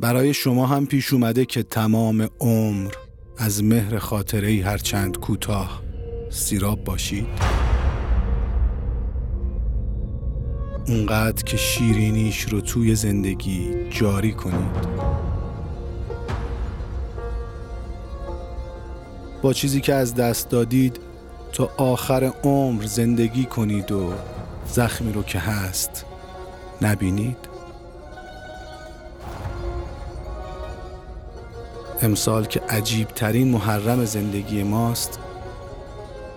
برای شما هم پیش اومده که تمام عمر از مهر خاطره هرچند کوتاه سیراب باشید؟ اونقدر که شیرینیش رو توی زندگی جاری کنید. با چیزی که از دست دادید تا آخر عمر زندگی کنید و زخمی رو که هست نبینید؟ امسال که عجیب ترین محرم زندگی ماست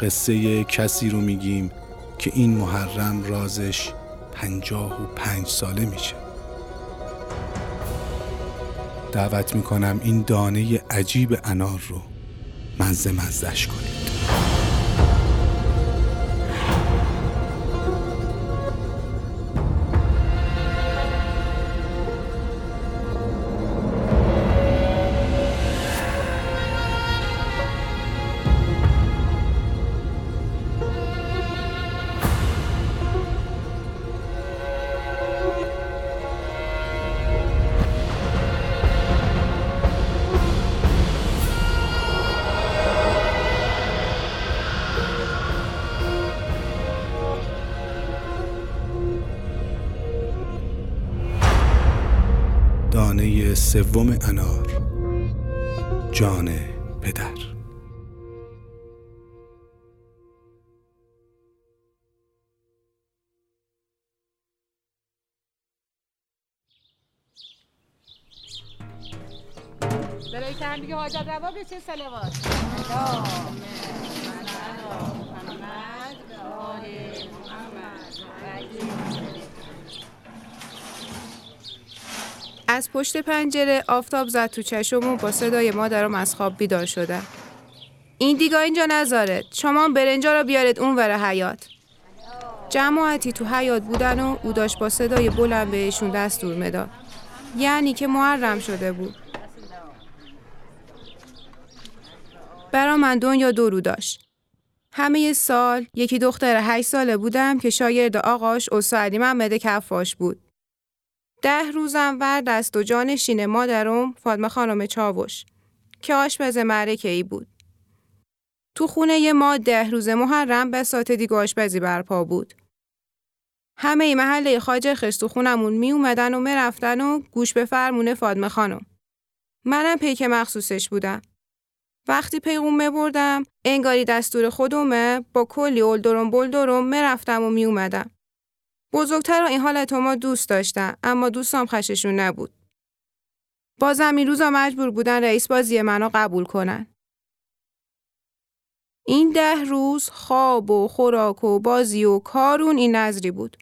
قصه کسی رو میگیم که این محرم رازش پنجاه و پنج ساله میشه. دعوت می‌کنم این دانه عجیب انار رو مزه مزدش کنید سوم انار. جان پدر. برای که هم دیگه حاجت روا بسه سلوات. از پشت پنجره آفتاب زد تو چشم و با صدای مادرم از خواب بیدار شدم. این دیگه اینجا نذارد. شما برنجا را بیارید اون ور حیات. جماعتی تو حیات بودن و او داشت با صدای بلند بهشون دستور می‌داد. یعنی که محرم شده بود. برا من دنیا دو رو داشت. همه سال یکی دختر هشت ساله بودم که شاگرد آقاش استاد محمد کفاش بود. ده روزم ور دست و جانشین مادرم فاطمه خانم چاوش که آشپز معرکه ای بود. تو خونه ما ده روز محرم به ساعت دیگه آشپزی برپا بود. همه ای محله خاجه خش تو خونمون می اومدن و می رفتن و گوش به فرمونه فاطمه خانم. منم پیک مخصوصش بودم. وقتی پیغومه بردم انگاری دستور خودمه با کلی اولدرم بلدرم می رفتم و می اومدم. بزرگتر این حالت ما دوست داشتن اما دوستام خششون نبود. بازم این روزا مجبور بودن رئیس بازی منو قبول کنن. این ده روز خواب و خوراک و بازی و کارون این نظری بود.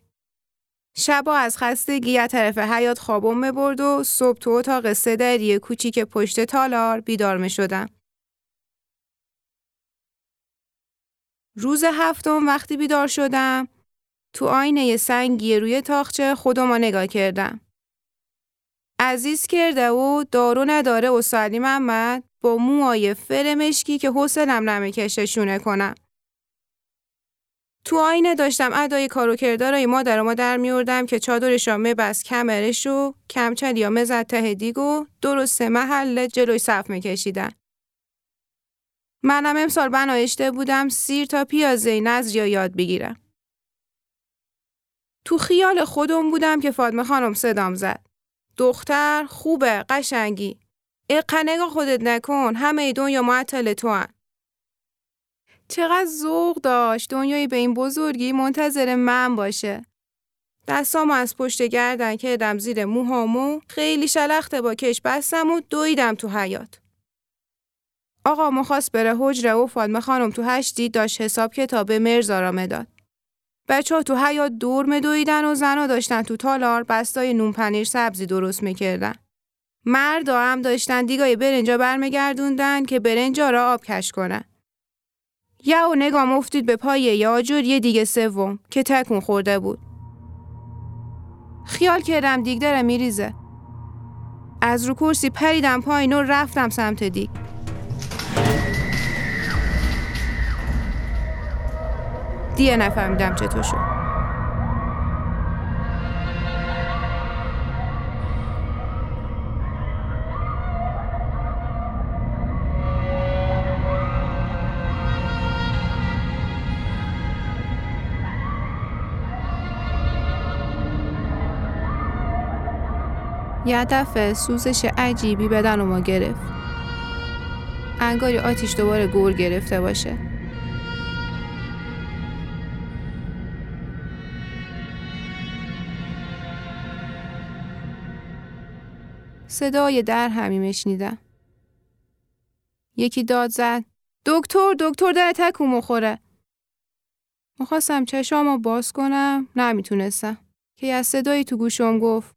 شبا از خستگی یه طرف حیات خوابم مبرد و صبح تو اتاق سدری کوچیک پشت تالار بیدار می شدم. روز هفتم وقتی بیدار شدم تو آینه سنگی روی تاخچه خودم نگاه کردم. عزیز کرده و دارو نداره و سالی محمد با موهای فرمشکی که حوصلم نمی‌کشه شونه کنم. تو آینه داشتم ادای کارو کردارای مادر ما در میوردم که چادرش را مبست کمرش و کمچل یا مزد ته دیگو درست محل جلوی صف میکشیدن. منم امسال بنایشته بودم سیر تا پیازه نزر یا یاد بگیرم. تو خیال خودم بودم که فاطمه خانم صدام زد. دختر خوبه قشنگی. اقنگا خودت نکن همه دنیا معطل تو هن. چقدر ذوق داشت دنیای به این بزرگی منتظر من باشه. دستامو از پشت گردن کردم زیر موهامو خیلی شلخته با کش بستم و دویدم تو حیات. آقا مخواست بره حجره و فاطمه خانم تو هشتی داشت حساب کتاب مرزا را مداد. بچه ها تو حیات دور مدویدن و زنا داشتن تو تالار بستای نون پنیر سبزی درست می‌کردن. مردا هم داشتن دیگای برنجا برمیگردوندن که برنجا را آب کش کنن. یه و نگاه مفتید به پای یه آجور یه دیگه سوم که تکون خورده بود. خیال کردم دیگ داره میریزه. از رو کرسی پریدم پایین و رفتم سمت دیگ. دیگه نفهمیدم چطور شد. یه دفعه سوزش عجیبی بدن ما گرفت. انگاری آتیش دوباره گور گرفته باشه. صدای در همی مشنیدم. یکی داد زد. دکتر دکتر در تکو مخوره. می‌خواستم چشامو باز کنم نمی‌تونستم که از صدایی تو گوشم گفت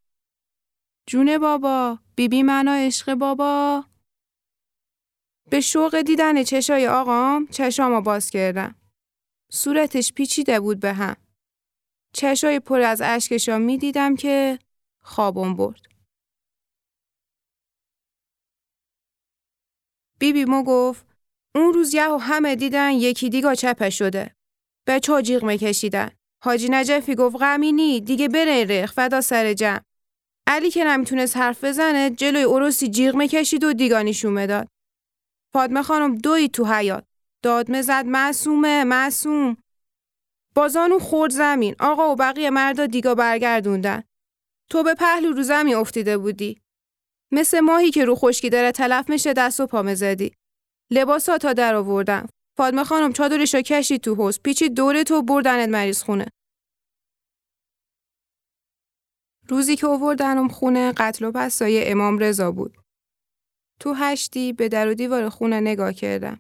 جون بابا بیبی منو عشق بابا به شوق دیدن چشای آقام چشامو باز کردم صورتش پیچیده بود به هم چشای پر از اشکشا می دیدم که خوابم برد بیبی مو گفت اون روز یهو همه دیدن یکی دیگا چپه شده ها جیغ میکشیدن. حاجی نجفی گفت غمینی دیگه بره رخ فدا سر جمع. علی که نمی‌تونست حرف بزنه جلوی اروسی جیغ می‌کشید و دیگانیشون داد. فاطمه خانم دوی تو حیات. داد زد معصومه معصوم. بازانو خورد زمین. آقا و بقیه مردا دیگا برگردوندن. تو به پهلو رو زمین افتیده بودی. مثل ماهی که رو خشکی داره تلف میشه دست و پا زدی. لباسا تا در آوردم. فاطمه خانم چادرشو کشید تو حوز پیچید دوره تو بردنت مریض خونه. روزی که اووردنم خونه قتل و پسای امام رضا بود. تو هشتی به در و دیوار خونه نگاه کردم.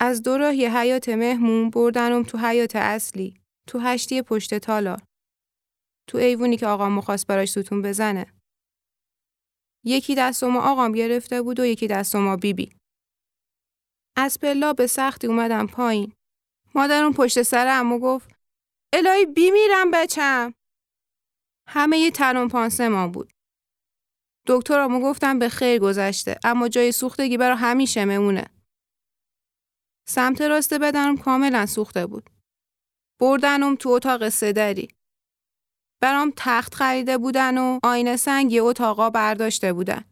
از دو راه یه حیات مهمون بردنم تو حیات اصلی. تو هشتی پشت تالار. تو ایوونی که آقام مخواست براش ستون بزنه. یکی دستم آقام گرفته بود و یکی دستم بیبی بی. از پلا به سختی اومدم پایین. مادرم پشت سر امو گفت الهی بیمیرم بچم. همه یه تنون پانسه ما بود. دکترامو گفتم به خیر گذشته اما جای سوختگی برا همیشه ممونه. سمت راست بدنم کاملا سوخته بود. بردنم تو اتاق سدری. برام تخت خریده بودن و آینه سنگی اتاقا برداشته بودن.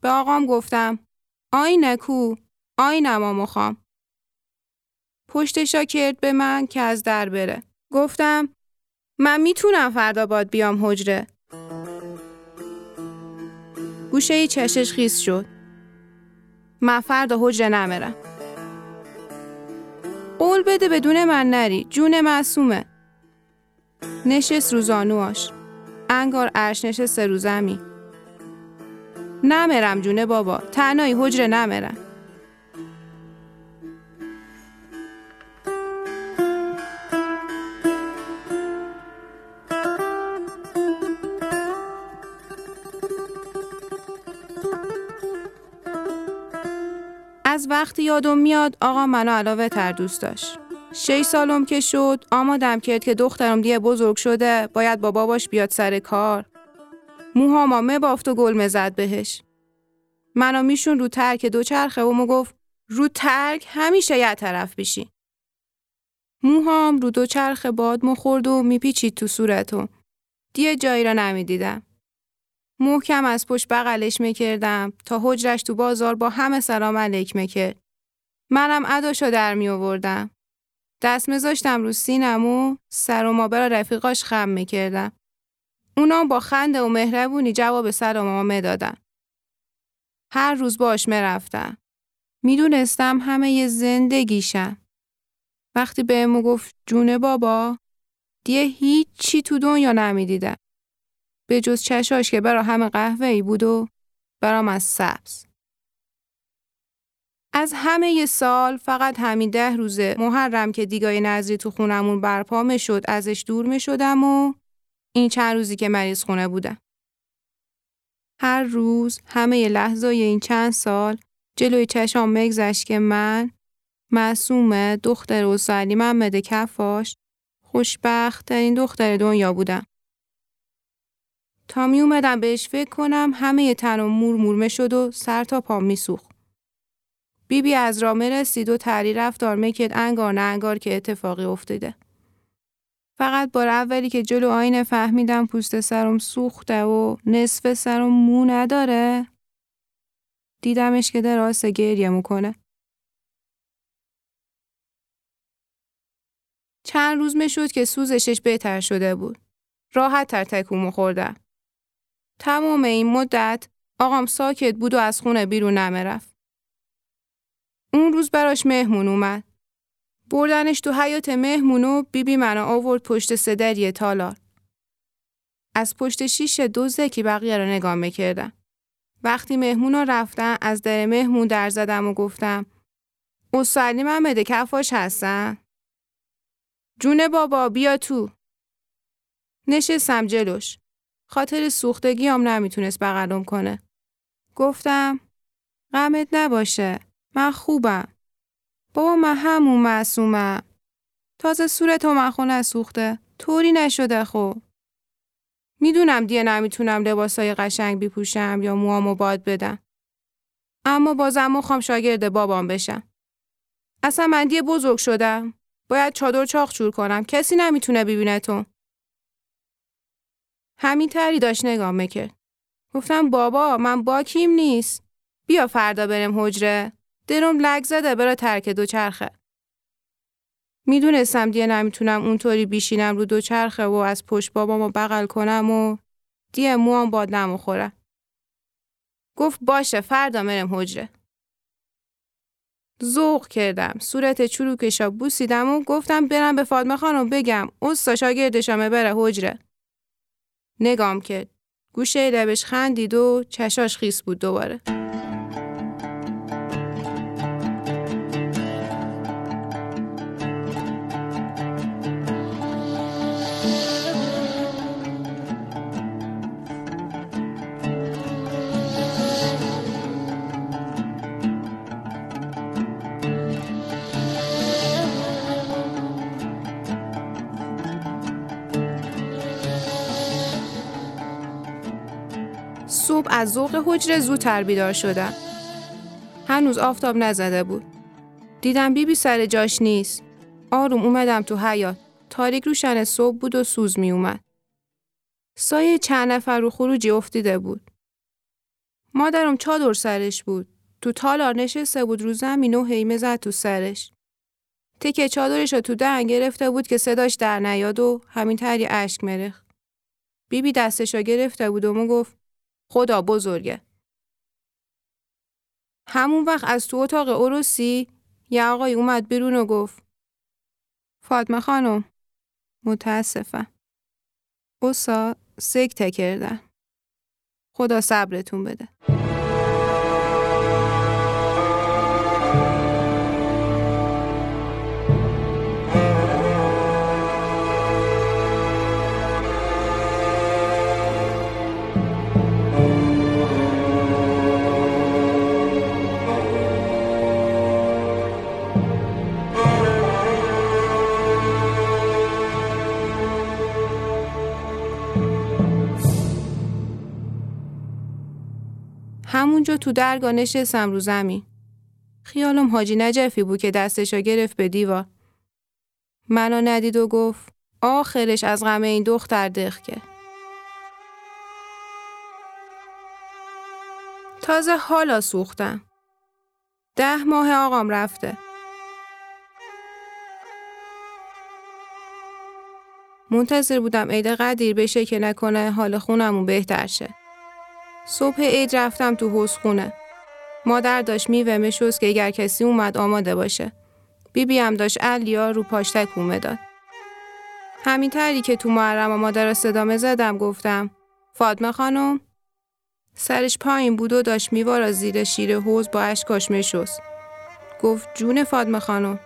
به آقام گفتم آینه کو؟ آینما مخوام. پشتشا کرد به من که از در بره. گفتم من می‌تونم فردا باد بیام حجره. گوشه چشش خیس شد. من فردا حجره نمیرم. قول بده بدون من نری. جون معصومه. نشست روزانواش انگار عرش نشسته رو زمین نمیرم جونه بابا تنهایی حجره نمیرم از وقتی یادم میاد آقا منو علاوه تر دوست داشت. شش سالم که شد آمادم کرد که دخترم دیگه بزرگ شده باید با باباش بیاد سر کار موهاما بافت و گل مزد بهش. منو میشون رو ترک دو چرخه و مو گفت رو ترک همیشه یه طرف بیشی. موهام رو دو چرخ باد مخورد و میپیچید تو صورتو. دیگه جایی را نمی‌دیدم. محکم از پشت بغلش می‌کردم تا حجرش تو بازار با همه سلام علیک می‌کرد. منم اداشو در می آوردم. دست میذاشتم رو سینم و سر و ما برا رفیقاش خم می‌کردم. اونا با خنده و مهربونی جواب سلام دادن. هر روز باش می‌رفتم. می‌دونستم همه ی زندگیشم. وقتی بهمو گفت جون بابا دیگه هیچی تو دنیا نمی‌دیدم. به جز چشاش که برا همه قهوه ای بود و برام از سبز. از همه سال فقط همین ده روزه محرم که دیگای نظری تو خونمون برپا می شد ازش دور می شدم و این چند روزی که مریض خونه بودم. هر روز همه لحظای این چند سال جلوی چشام مگذشت که من معصومه دختر سالی محمد کفاش خوشبخت ترین دختر دنیا بودم. تا می اومدم بهش فکر کنم همه تنم مورمه شد و سر تا پا می سوخت. بیبی بی از راه رسید و تری رفتار می‌کرد انگار نه انگار که اتفاقی افتاده. فقط بار اولی که جلو آینه فهمیدم پوست سرم سوخته و نصف سرم مو نداره دیدمش که در آسه گریه می‌کنه. چند روز می شد که سوزشش بهتر شده بود. راحت تر تکومو خوردم. تمام این مدت آقام ساکت بود و از خونه بیرون نمی‌رفت. اون روز براش مهمون اومد. بردنش تو حیات مهمونو بیبی منو آورد پشت صدری تالار. از پشت شیش دوزه که بقیه رو نگاه می‌کردم. وقتی مهمونا رفتن از در مهمون در زدم و گفتم استادی محمد کفاش هستن؟ جون بابا بیا تو. نشستم جلوش. خاطر سوختگی هم نمی‌تونست بغلم کنه. گفتم غمت نباشه. من خوبم. بابا من همون معصومم. تازه صورت و مخونه سوخته. طوری نشده خب. می‌دونم دیگه نمی‌تونم لباسای قشنگ بپوشم یا موامو باد بدم. اما بازم مخوام شاگرد بابام بشم. اصلا من دیگه بزرگ شدم. باید چادر چاخ چور کنم. کسی نمی‌تونه ببینه تو. همین تری داشت نگاه می‌کرد. گفتم بابا من باکیم نیست. بیا فردا بریم حجره. درم لگ زده برا ترک دوچرخه. می‌دونستم دیگه نمی‌تونم اونطوری بیشینم رو دوچرخه و از پشت بابامو بغل کنم و دیگه موام باد نموخوره. گفت باشه فردا مرم حجره. ذوق کردم. صورت چروکشا بوسیدم و گفتم برم به فاطمه خانم بگم استا شاگردشمه بره حجره. نگام کرد. گوشه لبش خندید و چشاش خیس بود دوباره. از ذوق حجره زودتر بیدار شدم. هنوز آفتاب نزده بود. دیدم بیبی بی سر جاش نیست. آروم اومدم تو حیات. تاریک روشن صبح بود و سوز می اومد. سایه چند نفر رو خروجی افتیده بود. مادرم چادر سرش بود. تو تالار نشسته بود رو زمین و هیمه زد تو سرش. تکه چادرش رو تو دهن گرفته بود که صداش در نیاد و همین تری اشک مرخ. بیبی بی دستش رو گرفته بود و گفت خدا بزرگه. همون وقت از تو اتاق عروسی یه آقای اومد بیرون و گفت فاطمه خانم متاسفم. اوسا سکته کردن. خدا صبرتون بده. همونجا تو درگاه نشستم رو زمین. خیالم حاجی نجفی بود که دستشو گرفت به دیوار. منو ندید و گفت آخرش از غم این دختر دخ تازه حالا سوختم. ده ماه آقام رفته. منتظر بودم عید قدیر بشه که نکنه حال خونمون بهتر شه. صبح عید رفتم تو حوز خونه. مادر داشت میوه مشوز که اگر کسی اومد آماده باشه. بیبی هم داشت علیا رو پاشتک اومه داد. همین تری که تو محرم مادر را صدامه زدم گفتم فاطمه خانم سرش پایین بود و داشت میوارا زیر شیر حوز با اشکاش مشوز. گفت جون فاطمه خانم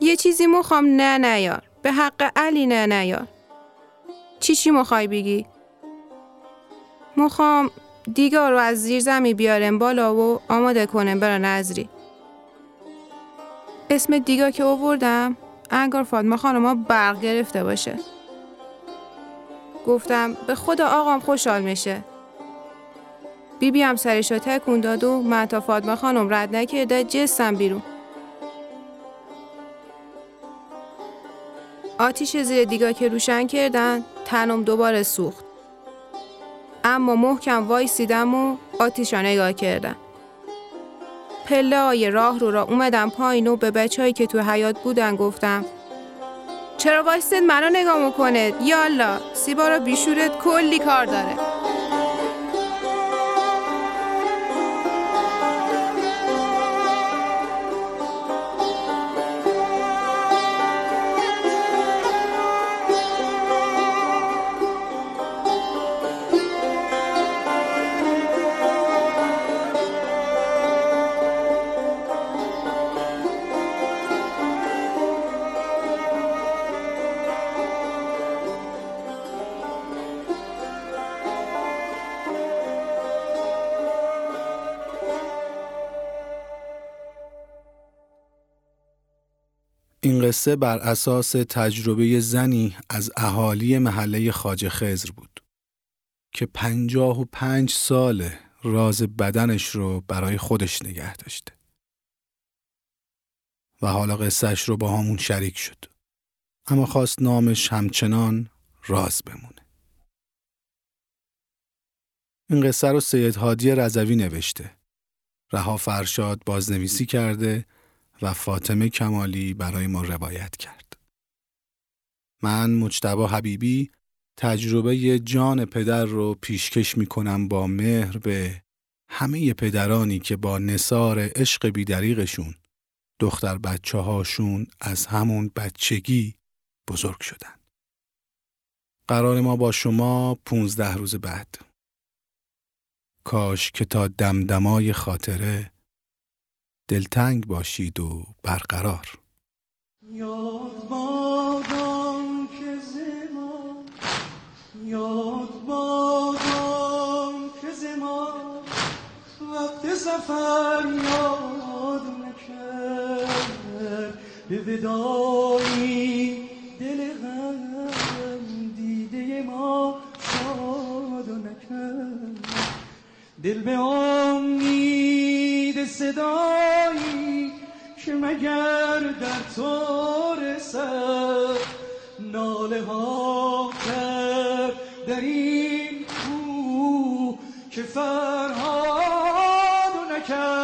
یه چیزی مخوام نه نیار به حق علی نه نیار چی چی مخوای بگی؟ مخوام دیگا رو از زیر زمین بیارم بالا و آماده کنم برا نظری. اسم دیگا که آوردم انگار فاطمه خانم برق گرفته باشه. گفتم به خدا آقام خوشحال میشه. بیبی هم سرش رو تکون داد و من تا فاطمه خانم رد نکرده جستم بیرون. آتیش زیر دیگا که روشن کردن تنم دوباره سوخت. اما محکم وایسیدم و آتیش را نگاه کردم. پله های راه رو را اومدم پایین و به بچههایی که تو حیات بودن گفتم چرا وایستید منو نگاه می‌کنه یالا سیبا را بیشورت کلی کار داره این قصه بر اساس تجربه زنی از اهالی محله خاج خزر بود که پنجاه و پنج سال راز بدنش رو برای خودش نگه داشته. و حالا قصهش رو با همون شریک شد. اما خواست نامش همچنان راز بمونه. این قصه رو سید هادی رضوی نوشته. رها فرشاد بازنویسی کرده و فاطمه کمالی برای ما روایت کرد. من مجتبا حبیبی تجربه جان پدر رو پیشکش می کنم با مهر به همه پدرانی که با نصار عشق بیدریقشون دختر بچه هاشون از همون بچگی بزرگ شدن. قرار ما با شما پونزده روز بعد. کاش که تا دمدمای خاطره دلتنگ باشید و برقرار. یاد بادم که زمان یاد بادم که زمان وقت سفر یاد نکرد به ودایی دل غم دیده ما شاد نکرد دل به امید که مگر در تو رسد ناله ها کرد در این کو که فرهاد نکرد.